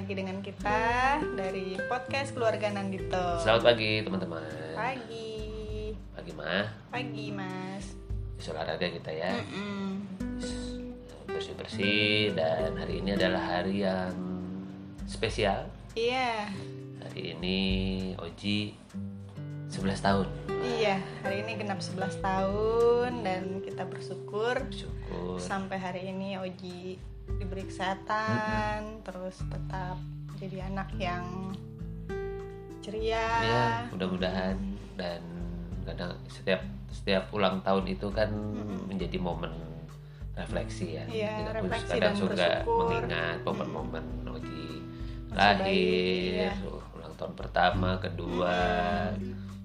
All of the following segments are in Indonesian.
lagi dengan kita dari podcast keluarga Nandito. Selamat pagi teman-teman. Pagi, Pagi mah, pagi mas. habis olahraga kita ya. Mm-mm. Bersih-bersih dan hari ini adalah hari yang spesial. Iya, Hari ini Oji 11 tahun. iya. Hari ini genap 11 tahun dan kita bersyukur Syukur. sampai hari ini Oji diberi kesehatan, terus tetap jadi anak yang ceria. Ya, mudah-mudahan dan kadang setiap setiap ulang tahun itu kan menjadi momen refleksi ya. Kita pun refleksi kadang bersyukur. mengingat momen-momen Masih lahir, iya. ulang tahun pertama, kedua,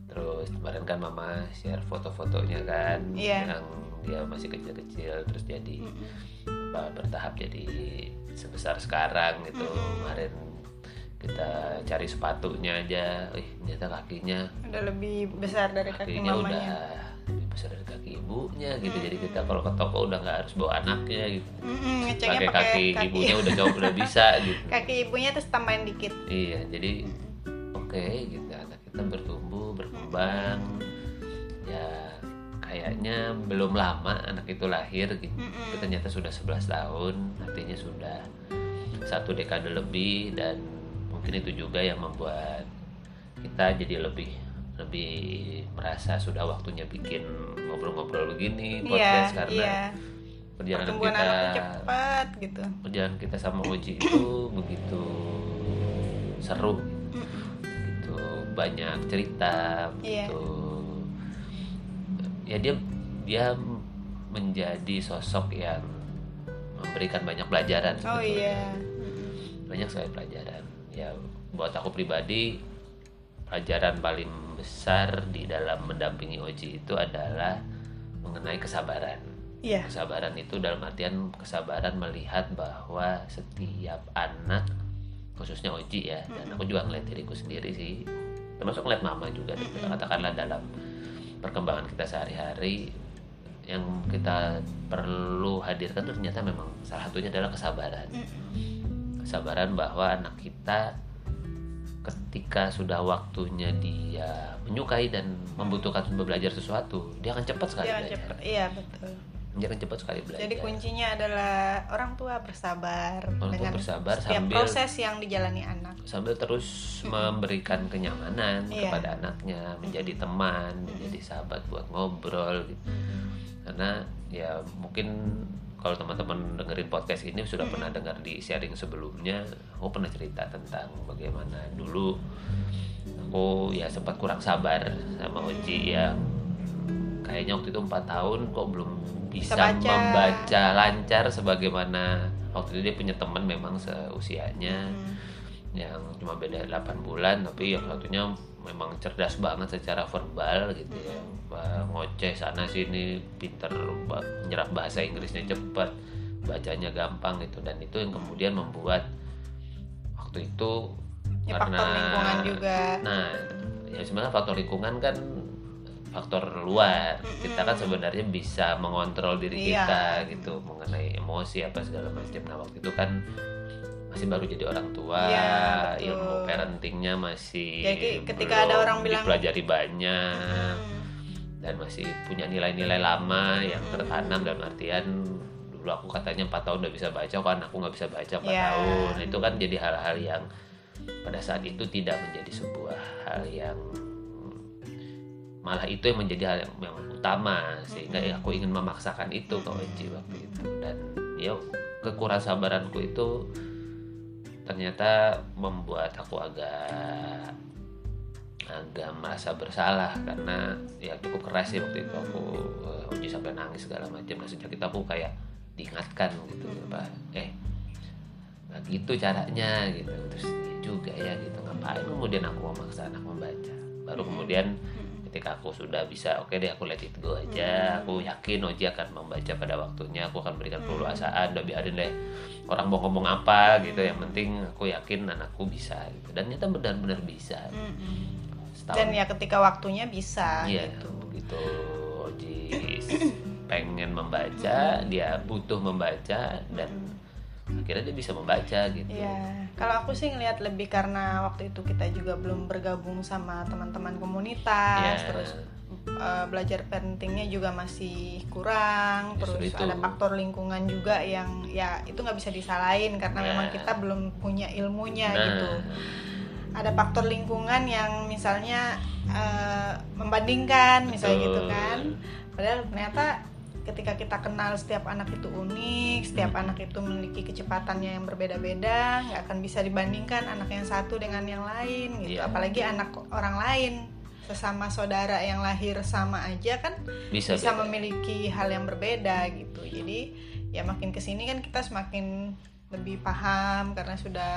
terus kemarin kan mama share foto-fotonya kan Iya. yang dia masih kecil-kecil terus jadi bertahap jadi sebesar sekarang gitu. Kemarin kita cari sepatunya aja, ih ternyata kakinya Udah lebih besar dari kaki kakinya udah mamanya. lebih besar dari kaki ibunya gitu. Jadi kita kalau ke toko udah nggak harus bawa anaknya gitu. Ngeceknya pakai pakai kaki, ibunya udah jauh udah bisa gitu. Kaki ibunya terus tambahin dikit. iya jadi oke gitu. Anak kita bertumbuh berkembang. Ya kayaknya belum lama anak itu lahir gitu Tapi ternyata sudah 11 tahun artinya sudah satu dekade lebih dan mungkin itu juga yang membuat kita jadi lebih lebih merasa sudah waktunya bikin ngobrol-ngobrol begini Iya, podcast karena iya. perjalanan Pertumbuhan kita cepat gitu. perjalanan kita sama Oji itu begitu seru gitu banyak cerita Iya. begitu ya dia dia menjadi sosok yang memberikan banyak pelajaran Oh sebetulnya. iya. banyak sekali pelajaran ya buat aku pribadi pelajaran paling besar di dalam mendampingi Oji itu adalah mengenai kesabaran Iya. kesabaran itu dalam artian kesabaran melihat bahwa setiap anak khususnya Oji ya dan aku juga ngeliat diriku sendiri sih termasuk ngeliat mama juga gitu. katakanlah dalam perkembangan kita sehari-hari yang kita perlu hadirkan itu ternyata memang salah satunya adalah kesabaran kesabaran bahwa anak kita ketika sudah waktunya dia menyukai dan membutuhkan belajar sesuatu dia akan cepat sekali Jangan belajar cepet. Iya betul. Cepat sekali belajar. Jadi kuncinya adalah orang tua bersabar Orang tua dengan bersabar setiap sambil- proses yang dijalani anak. sambil terus memberikan kenyamanan Iya. kepada anaknya menjadi teman menjadi sahabat buat ngobrol gitu. Karena ya mungkin kalau teman-teman dengerin podcast ini sudah pernah dengar di sharing sebelumnya aku pernah cerita tentang bagaimana dulu aku ya sempat kurang sabar sama Oji yang kayaknya waktu itu empat tahun kok belum bisa, baca. membaca lancar sebagaimana waktu itu dia punya teman memang seusianya yang cuma beda 8 bulan tapi yang satunya memang cerdas banget secara verbal gitu ya Bah, ngoceh sana sini pinter menyerap bahasa Inggrisnya cepat bacanya gampang gitu dan itu yang kemudian membuat waktu itu Ya, faktor lingkungan juga. nah ya sebenarnya faktor lingkungan kan faktor luar kita kan sebenarnya bisa mengontrol diri Iya. kita gitu mengenai emosi apa segala macam nah waktu itu kan masih baru jadi orang tua betul. ilmu parentingnya masih Jadi ketika belum ada orang bilang- dipelajari banyak dan masih punya nilai-nilai lama yang tertanam dalam artian dulu aku katanya empat tahun udah bisa baca kok anakku nggak bisa baca empat Iya. tahun Nah, itu kan jadi hal-hal yang pada saat itu tidak menjadi sebuah hal yang malah itu yang menjadi hal yang, yang utama sehingga ya aku ingin memaksakan itu ke Oji waktu itu. Dan ya kekurangan sabaranku itu ternyata membuat aku agak agak merasa bersalah karena ya cukup keras sih waktu itu aku eh, Oji sampai nangis segala macam. Nah sejak itu aku kayak diingatkan gitu apa eh nggak gitu caranya gitu. Terus ya juga ya gitu. Ngapain kemudian aku memaksa anak membaca? Baru kemudian ketika aku sudah bisa oke deh aku let it go aja. Aku yakin Oji akan membaca pada waktunya. Aku akan berikan peluasaan udah biarin deh orang mau ngomong apa gitu. Yang penting aku yakin anakku bisa gitu. dan ternyata benar-benar bisa. Setahun. Dan ya ketika waktunya bisa Iya, gitu. begitu Oji. Pengen membaca, dia butuh membaca dan akhirnya dia bisa membaca gitu Iya, kalau aku sih ngelihat lebih karena waktu itu kita juga belum bergabung sama teman-teman komunitas, Ya. terus eh, belajar parentingnya juga masih kurang, Justru terus itu. ada faktor lingkungan juga yang ya itu nggak bisa disalahin karena Ya. memang kita belum punya ilmunya nah gitu. Ada faktor lingkungan yang misalnya eh, membandingkan, misalnya betul. gitu kan. Padahal ternyata ketika kita kenal setiap anak itu unik, setiap Hmm. anak itu memiliki kecepatannya yang berbeda-beda, nggak akan bisa dibandingkan anak yang satu dengan yang lain gitu. Iya. Apalagi anak orang lain sesama saudara yang lahir sama aja kan bisa, bisa beda. memiliki hal yang berbeda gitu. Jadi ya makin ke sini kan kita semakin lebih paham karena sudah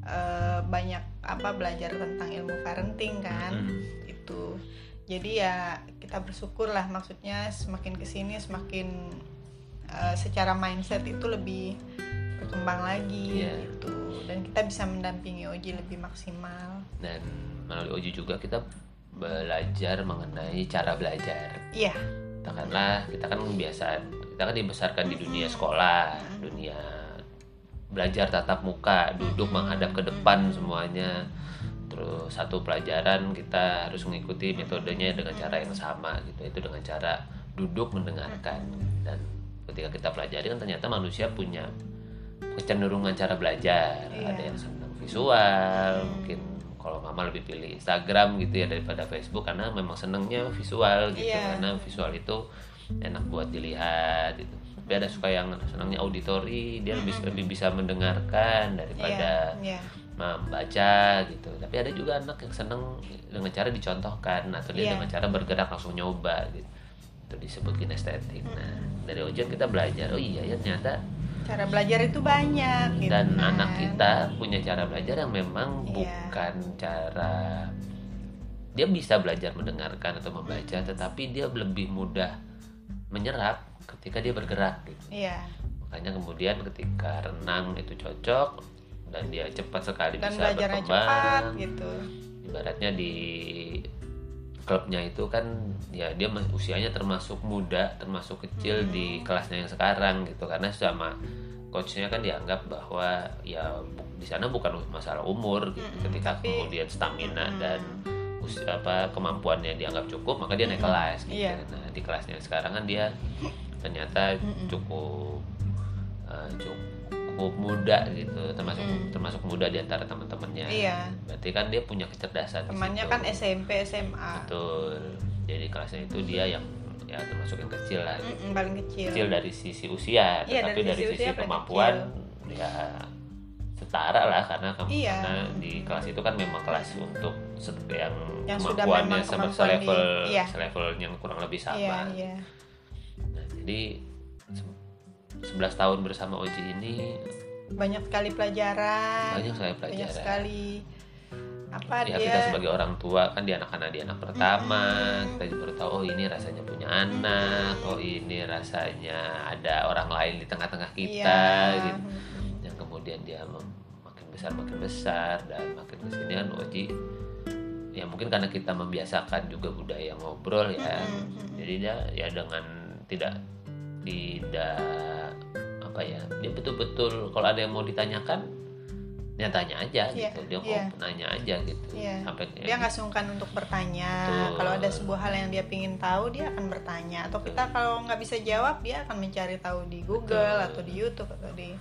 eh, banyak apa belajar tentang ilmu parenting kan Mm. itu jadi ya kita bersyukur lah maksudnya semakin ke sini semakin eh, secara mindset itu lebih berkembang lagi Iya. gitu. Dan kita bisa mendampingi Oji lebih maksimal. Dan melalui Oji juga kita belajar mengenai cara belajar. Iya. Katakanlah kita kan kebiasaan kita kan dibesarkan di dunia sekolah dunia belajar tatap muka duduk menghadap ke depan semuanya terus satu pelajaran kita harus mengikuti metodenya dengan cara yang sama gitu. Itu dengan cara duduk mendengarkan. Dan ketika kita pelajari kan ternyata manusia punya kecenderungan cara belajar. Iya. ada yang senang visual mungkin kalau mama lebih pilih Instagram gitu ya daripada Facebook karena memang senangnya visual gitu. Iya. karena visual itu enak buat dilihat gitu. Tapi ada suka yang senangnya auditori dia lebih lebih bisa mendengarkan daripada iya iya membaca gitu tapi ada juga anak yang seneng dengan cara dicontohkan atau dia Iya. dengan cara bergerak langsung nyoba gitu itu disebut kinestetik nah dari ujian kita belajar oh iya ya ternyata cara belajar itu banyak gitu dan kan. anak kita punya cara belajar yang memang Iya. bukan cara dia bisa belajar mendengarkan atau membaca tetapi dia lebih mudah menyerap ketika dia bergerak gitu iya makanya kemudian ketika renang itu cocok dan dia cepat sekali dan bisa berkembang cepat gitu ibaratnya di klubnya itu kan ya dia usianya termasuk muda termasuk kecil Hmm. di kelasnya yang sekarang gitu karena sama coachnya kan dianggap bahwa ya di sana bukan masalah umur gitu. Mm-mm, ketika tapi- kemudian stamina Mm-mm. dan usia apa kemampuannya dianggap cukup maka dia naik Mm-mm, kelas gitu iya. nah di kelasnya yang sekarang kan dia ternyata Mm-mm. cukup eh, cukup muda gitu termasuk Mm-mm. termasuk muda di antara teman-temannya Iya. berarti kan dia punya kecerdasan temannya kan SMP SMA betul jadi kelasnya itu dia yang ya termasuk yang kecil lah gitu. Mm-mm, paling kecil kecil dari sisi usia Iya, tetapi dari dari, sisi kemampuan ya setara lah karena kamu Iya. karena di kelas itu kan memang kelas untuk yang, Yang kemampuannya sama kemampuan di- selevel iya. selevel yang kurang lebih sama iya iya Nah, jadi 11 tahun bersama Oji ini. Banyak sekali pelajaran. Banyak banyak pelajaran. sekali apa ya dia? kita sebagai orang tua kan di anak-anak di anak pertama kita juga baru tahu oh ini rasanya punya anak oh ini rasanya ada orang lain di tengah-tengah kita Iya. gitu yang kemudian dia makin besar makin besar dan makin ke sini kan Oji ya mungkin karena kita membiasakan juga budaya ngobrol ya. Mm-mm. jadi dia ya dengan tidak tidak apa ya dia betul-betul kalau ada yang mau ditanyakan dia tanya aja Iya, gitu dia mau iya. nanya aja gitu Iya. sampai dia nggak sungkan untuk bertanya Betul. kalau ada sebuah hal yang dia pingin tahu dia akan bertanya atau kita kalau nggak bisa jawab dia akan mencari tahu di Google Betul. atau di YouTube atau di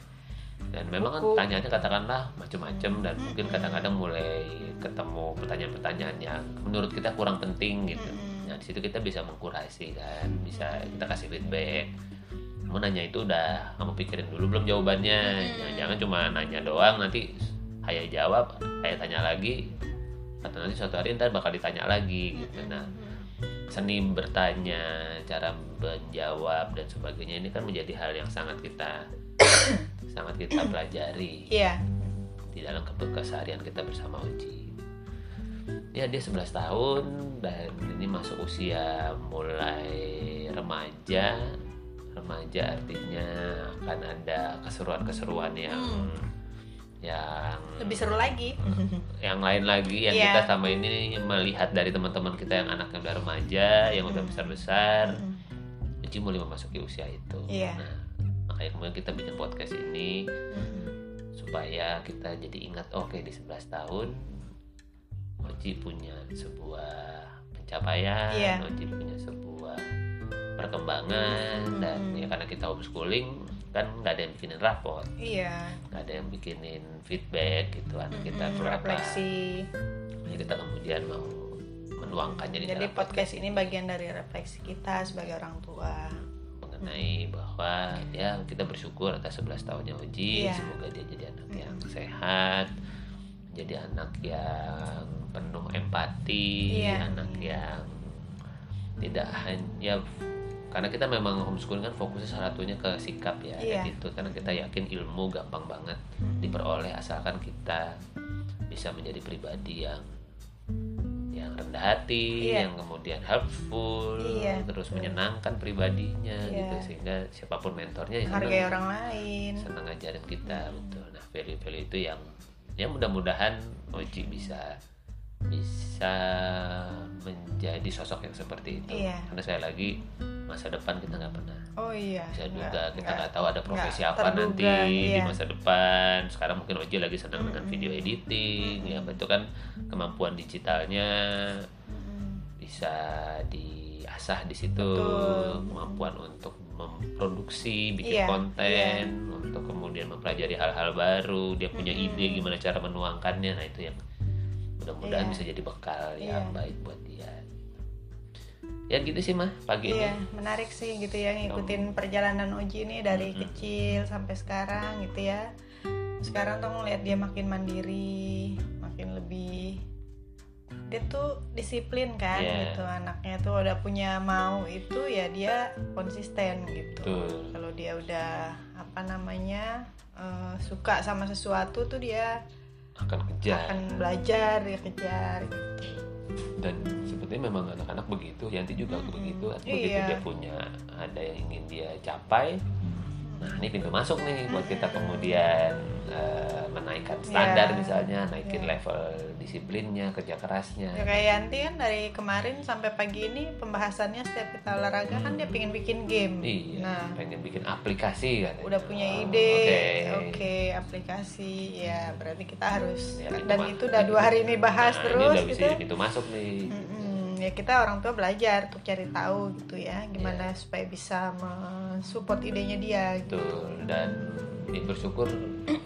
dan memang kan tanyanya katakanlah macam-macam dan mungkin kadang-kadang mulai ketemu pertanyaan-pertanyaan yang menurut kita kurang penting gitu Mm-mm. Di situ kita bisa mengkurasi kan bisa kita kasih feedback. Kamu nanya itu udah kamu pikirin dulu belum jawabannya. Nah, jangan cuma nanya doang nanti saya jawab saya tanya lagi atau nanti suatu hari ntar bakal ditanya lagi gitu. Nah seni bertanya cara menjawab dan sebagainya ini kan menjadi hal yang sangat kita sangat kita pelajari. Iya. Di dalam ke- keseharian kita bersama Uji. Ya dia 11 tahun dan ini masuk usia mulai remaja. Remaja artinya akan ada keseruan-keseruan yang Hmm. yang lebih seru lagi yang lain lagi yang Iya. kita sama ini melihat dari teman-teman kita yang anaknya udah remaja, yang udah Hmm. besar-besar. Mm-mm. Uji mulai memasuki usia itu. Iya. Nah, makanya kemudian kita bikin podcast ini Mm-mm. supaya kita jadi ingat oke di 11 tahun Oji punya sebuah pencapaian Iya. Oji punya sebuah perkembangan Mm-mm. dan ya karena kita homeschooling kan nggak ada yang bikinin raport iya. Nggak ada yang bikinin feedback gitu anak kita Mm-mm, perlu apa. refleksi. Ya kita kemudian mau menuangkannya di jadi podcast ini bagian dari refleksi kita sebagai orang tua. Mengenai bahwa ya kita bersyukur atas 11 tahunnya Oji. Iya. semoga dia jadi anak yang sehat jadi anak yang penuh empati Iya. anak yang tidak hanya karena kita memang homeschooling kan fokusnya salah satunya ke sikap ya Iya. itu karena kita yakin ilmu gampang banget diperoleh asalkan kita bisa menjadi pribadi yang yang rendah hati, Iya. yang kemudian helpful, Iya, terus menyenangkan pribadinya Iya. gitu sehingga siapa pun mentornya ya orang lain senang ngajarin kita betul. Nah value-value itu yang ya mudah-mudahan Oji bisa bisa menjadi sosok yang seperti itu. Iya. Karena saya lagi masa depan kita nggak pernah oh iya bisa juga kita nggak- tahu ada profesi apa terduga, nanti di iya. masa depan sekarang mungkin Oji lagi senang dengan Mm-mm. video editing ya itu kan kemampuan digitalnya Mm-mm. bisa diasah di situ Betul. kemampuan untuk memproduksi bikin Iya, konten untuk kemudian mempelajari hal-hal baru dia punya Mm-mm. ide gimana cara menuangkannya nah itu yang mudah-mudahan Iya. bisa jadi bekal Iya. yang baik buat dia ya gitu sih mah pagi Iya, ini menarik sih gitu ya ngikutin perjalanan Oji ini dari Mm-mm. kecil sampai sekarang gitu ya. Sekarang tuh ngeliat dia makin mandiri, makin lebih dia tuh disiplin kan Iya. gitu anaknya tuh udah punya mau itu ya dia konsisten gitu. Betul. Kalau dia udah apa namanya eh, suka sama sesuatu tuh dia akan kejar akan belajar dia kejar gitu. dan sebetulnya memang anak-anak begitu Yanti juga Mm-mm. begitu begitu Iya. dia punya ada yang ingin dia capai nah ini pintu masuk nih buat kita kemudian eh, menaikkan standar Iya. misalnya naikin Iya. level disiplinnya kerja kerasnya Ya kayak Yanti kan dari kemarin sampai pagi ini pembahasannya setiap kita olahraga kan dia pengen bikin game. iya Nah, pengen bikin aplikasi kan udah punya Oh, ide, oke oke aplikasi, ya berarti kita harus Ya, pintu dan itu udah dua hari ini bahas Nah, terus ini udah bisa gitu. jadi pintu masuk nih Mm-mm. Ya kita orang tua belajar untuk cari tahu gitu ya, gimana Iya. supaya bisa mensupport idenya dia. Gitu. Betul dan bersyukur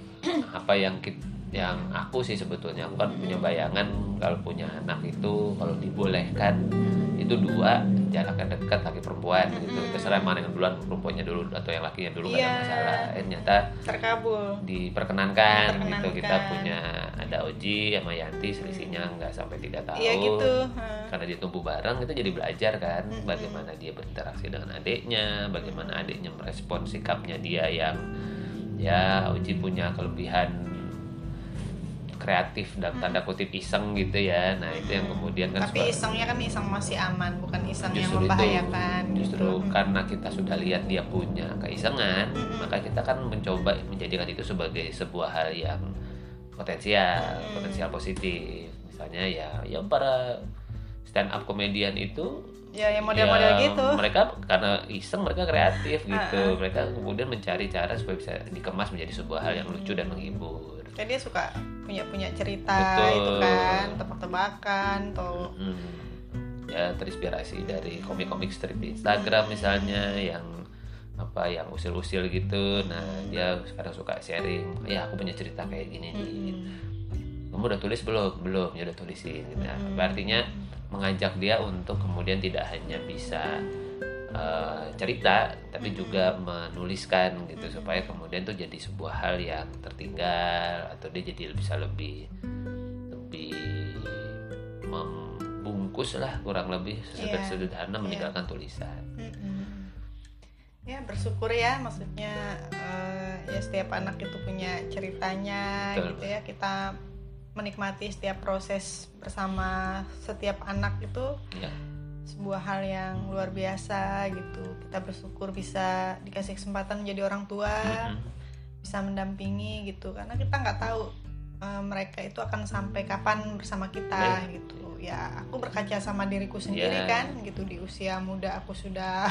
apa yang kit- yang aku sih sebetulnya aku kan punya bayangan kalau punya anak itu kalau dibolehkan itu dua jaraknya dekat laki perempuan gitu terserah mana yang duluan perempuannya dulu atau yang lakinya dulu ada Iya. masalah eh, ternyata Terkabul. diperkenankan, gitu Diperkenankan. kita punya ada Oji sama Yanti selisihnya nggak sampai tiga tahun Iya gitu. Karena dia tumbuh bareng kita jadi belajar kan Mm-mm. bagaimana dia berinteraksi dengan adiknya bagaimana adiknya merespon sikapnya dia yang ya Uji punya kelebihan kreatif dalam tanda kutip iseng gitu ya nah itu yang kemudian kan Tapi suka- isengnya kan iseng masih aman, bukan iseng yang justru itu membahayakan. justru gitu. karena kita sudah lihat dia punya keisengan Mm-mm. maka kita kan mencoba menjadikan itu sebagai sebuah hal yang potensial Mm. potensial positif misalnya ya ya para stand up komedian itu ya yang model-model ya, gitu. mereka karena iseng mereka kreatif gitu Ah, ah. mereka kemudian mencari cara supaya bisa dikemas menjadi sebuah hal yang lucu dan menghibur Jadi dia suka punya punya cerita Betul. itu kan, tebak-tebakan atau Hmm. ya terinspirasi dari komik-komik strip di Instagram misalnya yang apa yang usil-usil gitu nah dia sekarang suka sharing ya aku punya cerita kayak gini nih Mm-mm. kamu udah tulis belum belum ya udah tulisin gitu. Nah, Hmm. artinya mengajak dia untuk kemudian tidak hanya bisa eh, cerita tapi juga menuliskan gitu supaya kemudian tuh jadi sebuah hal yang tertinggal atau dia jadi bisa lebih lebih membungkus lah kurang lebih Iya. sederhana Iya. meninggalkan tulisan. Ya bersyukur ya maksudnya eh, ya setiap anak itu punya ceritanya Betul. gitu ya. Kita menikmati setiap proses bersama setiap anak itu. Ya sebuah hal yang luar biasa gitu. Kita bersyukur bisa dikasih kesempatan menjadi orang tua Mm-mm. bisa mendampingi gitu. Karena kita nggak tahu eh, mereka itu akan sampai kapan bersama kita gitu. Ya aku berkaca sama diriku sendiri Iya. kan gitu. Di usia muda aku sudah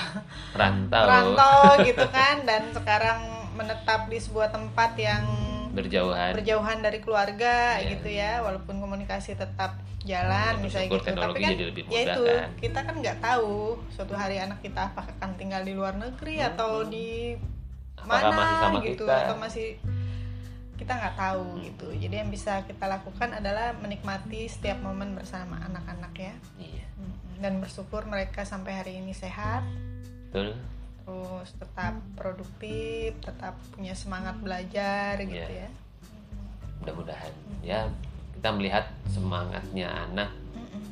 rantau. merantau gitu kan. Dan sekarang menetap di sebuah tempat yang berjauhan. Berjauhan dari keluarga Iya. gitu ya. Walaupun komunikasi tetap jalan Ya, misalnya gitu. Tapi kan jadi lebih ya mudah, itu kan? kita kan nggak tahu suatu hari anak kita apakah akan tinggal di luar negeri atau di Apakah mana masih sama gitu kita? atau masih kita nggak tahu gitu. Jadi yang bisa kita lakukan adalah menikmati setiap momen bersama anak-anak ya. Iya. Mm, dan bersyukur mereka sampai hari ini sehat. Betul terus tetap produktif tetap punya semangat belajar gitu Iya. ya mudah-mudahan ya kita melihat semangatnya anak Mm-mm.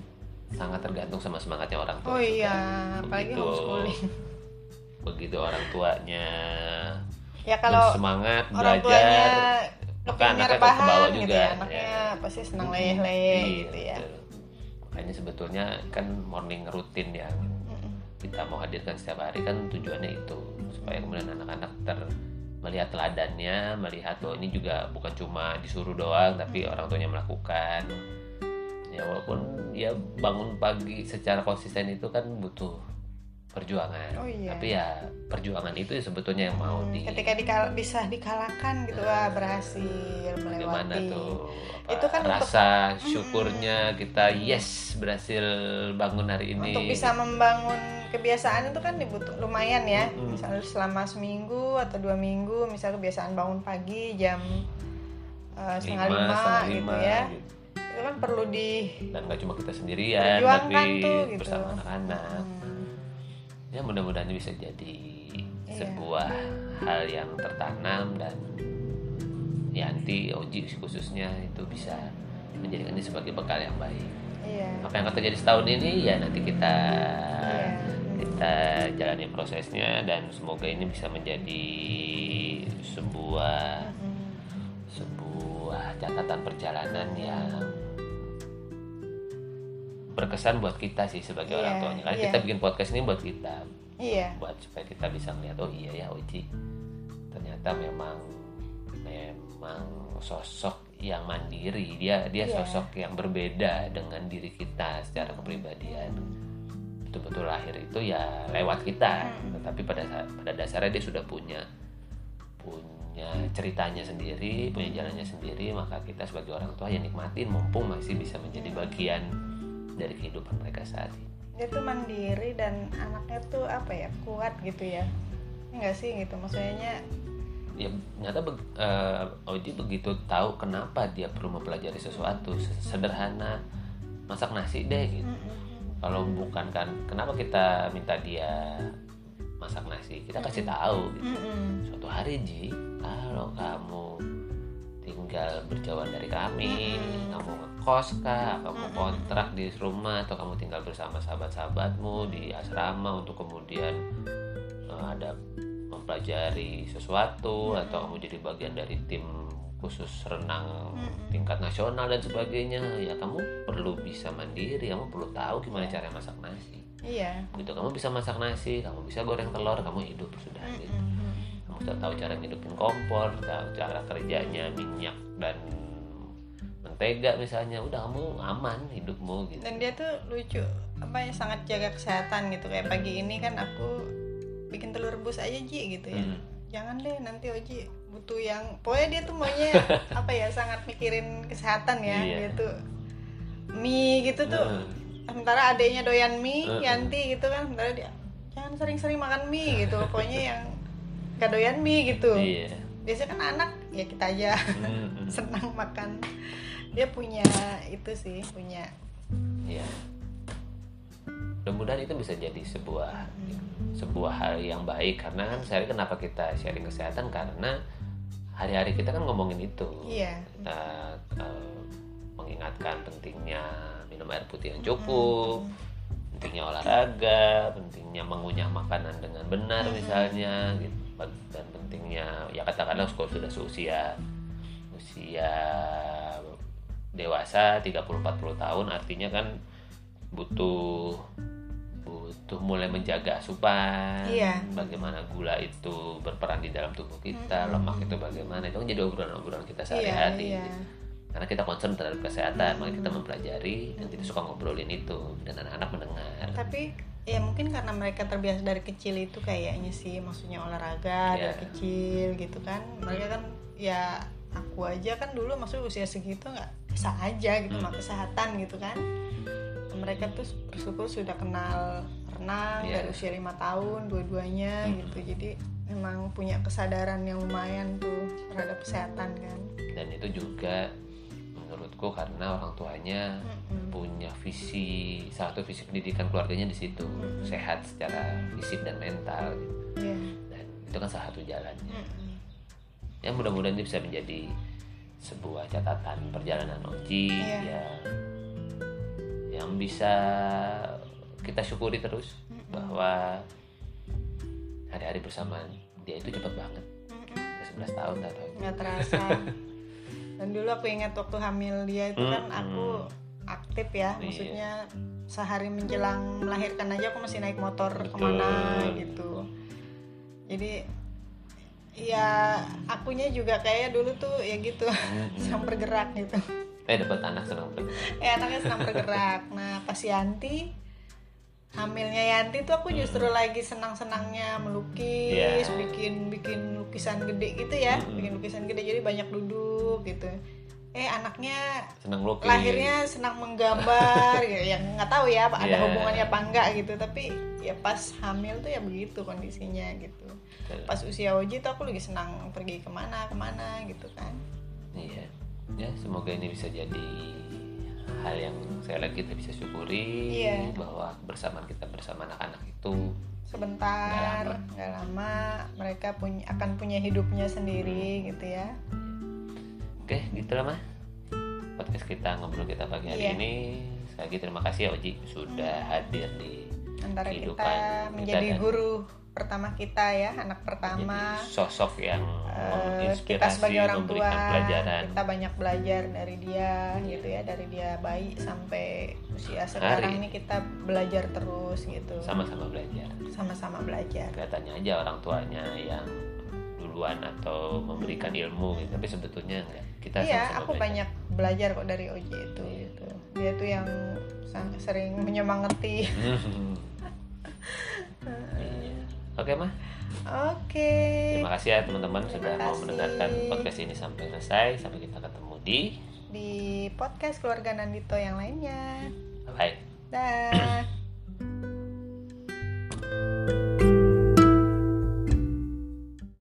sangat tergantung sama semangatnya orang tua oh juga. iya apalagi Begitu- homeschooling begitu orang tuanya ya kalau semangat orang belajar maka anaknya ke rebahan bawah gitu juga ya anaknya pasti senang leyeh-leyeh Iya, gitu ya betul. makanya sebetulnya kan morning rutin yang Mm-mm. Kita mau hadirkan setiap hari kan tujuannya itu supaya kemudian anak-anak ter melihat teladannya melihat bahwa ini juga bukan cuma disuruh doang tapi Hmm. orang tuanya melakukan. Ya walaupun ya bangun pagi secara konsisten itu kan butuh perjuangan. Oh iya. tapi ya perjuangan itu ya sebetulnya yang mau Hmm, di ketika dikal- bisa dikalahkan gitu wah berhasil bagaimana melewati. tuh apa, Itu kan untuk- rasa syukurnya kita yes berhasil bangun hari ini untuk bisa membangun kebiasaan itu kan dibutuh lumayan ya Mm-mm. misalnya selama seminggu atau dua minggu misalnya kebiasaan bangun pagi jam eh, setengah Lima, lima, setengah gitu lima, ya gitu. itu kan perlu di dan gak cuma kita sendirian tapi tuh, gitu. bersama anak-anak Hmm, ya mudah-mudahan bisa jadi Iya. sebuah hal yang tertanam dan ya nanti Oji khususnya itu bisa menjadikan ini sebagai bekal yang baik iya apa yang akan terjadi setahun ini ya nanti kita Iya. Kita jalani prosesnya dan semoga ini bisa menjadi sebuah sebuah catatan perjalanan yang berkesan buat kita sih sebagai Iya, orang tuanya. Karena iya. kita bikin podcast ini buat kita. Iya. Buat supaya kita bisa melihat oh iya ya Oji. Ternyata memang memang sosok yang mandiri. Dia dia Iya. sosok yang berbeda dengan diri kita secara kepribadian betul-betul lahir itu ya lewat kita. Hmm. tetapi pada pada dasarnya dia sudah punya punya ceritanya sendiri punya jalannya sendiri maka kita sebagai orang tua ya nikmatin mumpung masih bisa menjadi bagian dari kehidupan mereka saat ini. Dia tuh mandiri dan anaknya tuh apa ya kuat gitu ya. Enggak sih gitu? Maksudnya ya ternyata beg- eh, Oji begitu tahu kenapa dia perlu mempelajari sesuatu Se- sederhana masak nasi deh gitu. Mm-mm. Kalau bukan kan kenapa kita minta dia masak nasi kita kasih tahu gitu. Mm-mm. suatu hari Ji kalau kamu tinggal berjauhan dari kami Mm-mm. kamu ngekos kah kamu kontrak di rumah atau kamu tinggal bersama sahabat-sahabatmu di asrama untuk kemudian eh, ada mempelajari sesuatu Mm-mm. atau kamu jadi bagian dari tim khusus renang tingkat nasional dan sebagainya. Ya kamu perlu bisa mandiri kamu perlu tahu gimana Iya. cara masak nasi. Iya. Gitu kamu bisa masak nasi kamu bisa goreng telur kamu hidup sudah gitu. Mm-mm. kamu sudah tahu cara ngidupin kompor tahu cara kerjanya minyak dan mentega misalnya. Udah kamu aman hidupmu gitu. Dan dia tuh lucu apa ya sangat jaga kesehatan gitu. Kayak pagi ini kan aku bikin telur rebus aja Ji gitu ya. Hmm. jangan deh nanti Oji butuh yang pokoknya dia tuh maunya apa ya sangat mikirin kesehatan ya Iya. dia tuh mie gitu tuh Heeh. sementara adanya doyan mie Heeh. Yanti gitu kan sementara dia jangan sering-sering makan mie gitu pokoknya yang gak doyan mie gitu iya biasanya kan anak ya kita aja Mm-mm. senang makan dia punya itu sih punya Iya. Mudah-mudahan itu bisa jadi sebuah sebuah hal yang baik karena kan saya kenapa kita sharing kesehatan karena hari-hari kita kan ngomongin itu. iya Kita eh, mengingatkan pentingnya minum air putih yang cukup, pentingnya olahraga, pentingnya mengunyah makanan dengan benar Hmm. misalnya gitu. Dan pentingnya ya katakanlah kalau sudah seusia usia dewasa 30-40 tahun artinya kan butuh butuh mulai menjaga asupan Iya. bagaimana gula itu berperan di dalam tubuh kita Mm-mm. lemak itu bagaimana itu kan jadi obrolan-obrolan kita iya sehari-hari iya karena kita concern terhadap kesehatan makanya kita mempelajari dan kita suka ngobrolin itu dan anak-anak mendengar tapi ya mungkin karena mereka terbiasa dari kecil itu kayaknya sih maksudnya olahraga Iya. dari kecil gitu kan mereka kan ya aku aja kan dulu maksudnya usia segitu nggak bisa aja gitu Hmm. mah kesehatan gitu kan mereka tuh bersyukur sudah kenal renang Iya. dari usia lima tahun dua-duanya Hmm. gitu jadi memang punya kesadaran yang lumayan tuh terhadap kesehatan kan dan itu juga menurutku karena orang tuanya Mm-mm. punya visi satu visi pendidikan keluarganya di situ Mm-mm. sehat secara fisik dan mental gitu. Iya. dan itu kan salah satu jalannya Mm-mm. ya mudah-mudahan ini bisa menjadi sebuah catatan perjalanan Oji Iya. yang yang bisa kita syukuri terus bahwa hari-hari bersama dia itu cepat banget. Udah 11 tahun atau nggak terasa. Dan dulu aku ingat waktu hamil dia itu kan aku aktif ya Iya. maksudnya sehari menjelang melahirkan aja aku masih naik motor Betul. ke mana gitu. Jadi ya akunya juga kayak dulu tuh ya gitu senang bergerak gitu. Eh dapat anak senang banget eh anaknya senang bergerak. Nah pas Yanti hamilnya Yanti tuh aku justru lagi senang-senangnya melukis Iya. bikin bikin lukisan gede gitu ya Mm-mm. bikin lukisan gede. Jadi banyak duduk gitu. Eh anaknya senang lukis. lahirnya senang menggambar gitu yang nggak tahu ya ada Iya. hubungannya apa enggak gitu. Tapi ya pas hamil tuh ya begitu kondisinya gitu. Pas usia Oji tuh aku lagi senang pergi ke mana ke mana gitu kan. Iya. Ya semoga ini bisa jadi hal yang saya lagi kita bisa syukuri Iya. bahwa bersamaan kita bersama anak-anak itu sebentar Nggak lama. lama mereka punya akan punya hidupnya sendiri gitu ya oke gitu lah mah podcast kita ngobrol kita pagi hari Iya. ini sekali lagi terima kasih ya Oji sudah hadir di antara Kehidupan kita kita menjadi dan- guru pertama kita ya anak pertama jadi sosok yang menginspirasi kita sebagai orang tua pelajaran kita banyak belajar dari dia gitu ya dari dia bayi sampai usia sekarang Hari. ini kita belajar terus gitu sama-sama belajar sama-sama belajar kelihatannya aja orang tuanya yang duluan atau memberikan ilmu gitu. tapi sebetulnya enggak kita iya sama-sama aku belajar. banyak belajar kok dari Oji itu Iya. gitu. dia tuh yang sering menyemangati Oke mah, oke terima kasih ya teman-teman sudah mau kasih. mendengarkan podcast ini sampai selesai. Sampai kita ketemu di di podcast keluarga Nandito yang lainnya bye. dah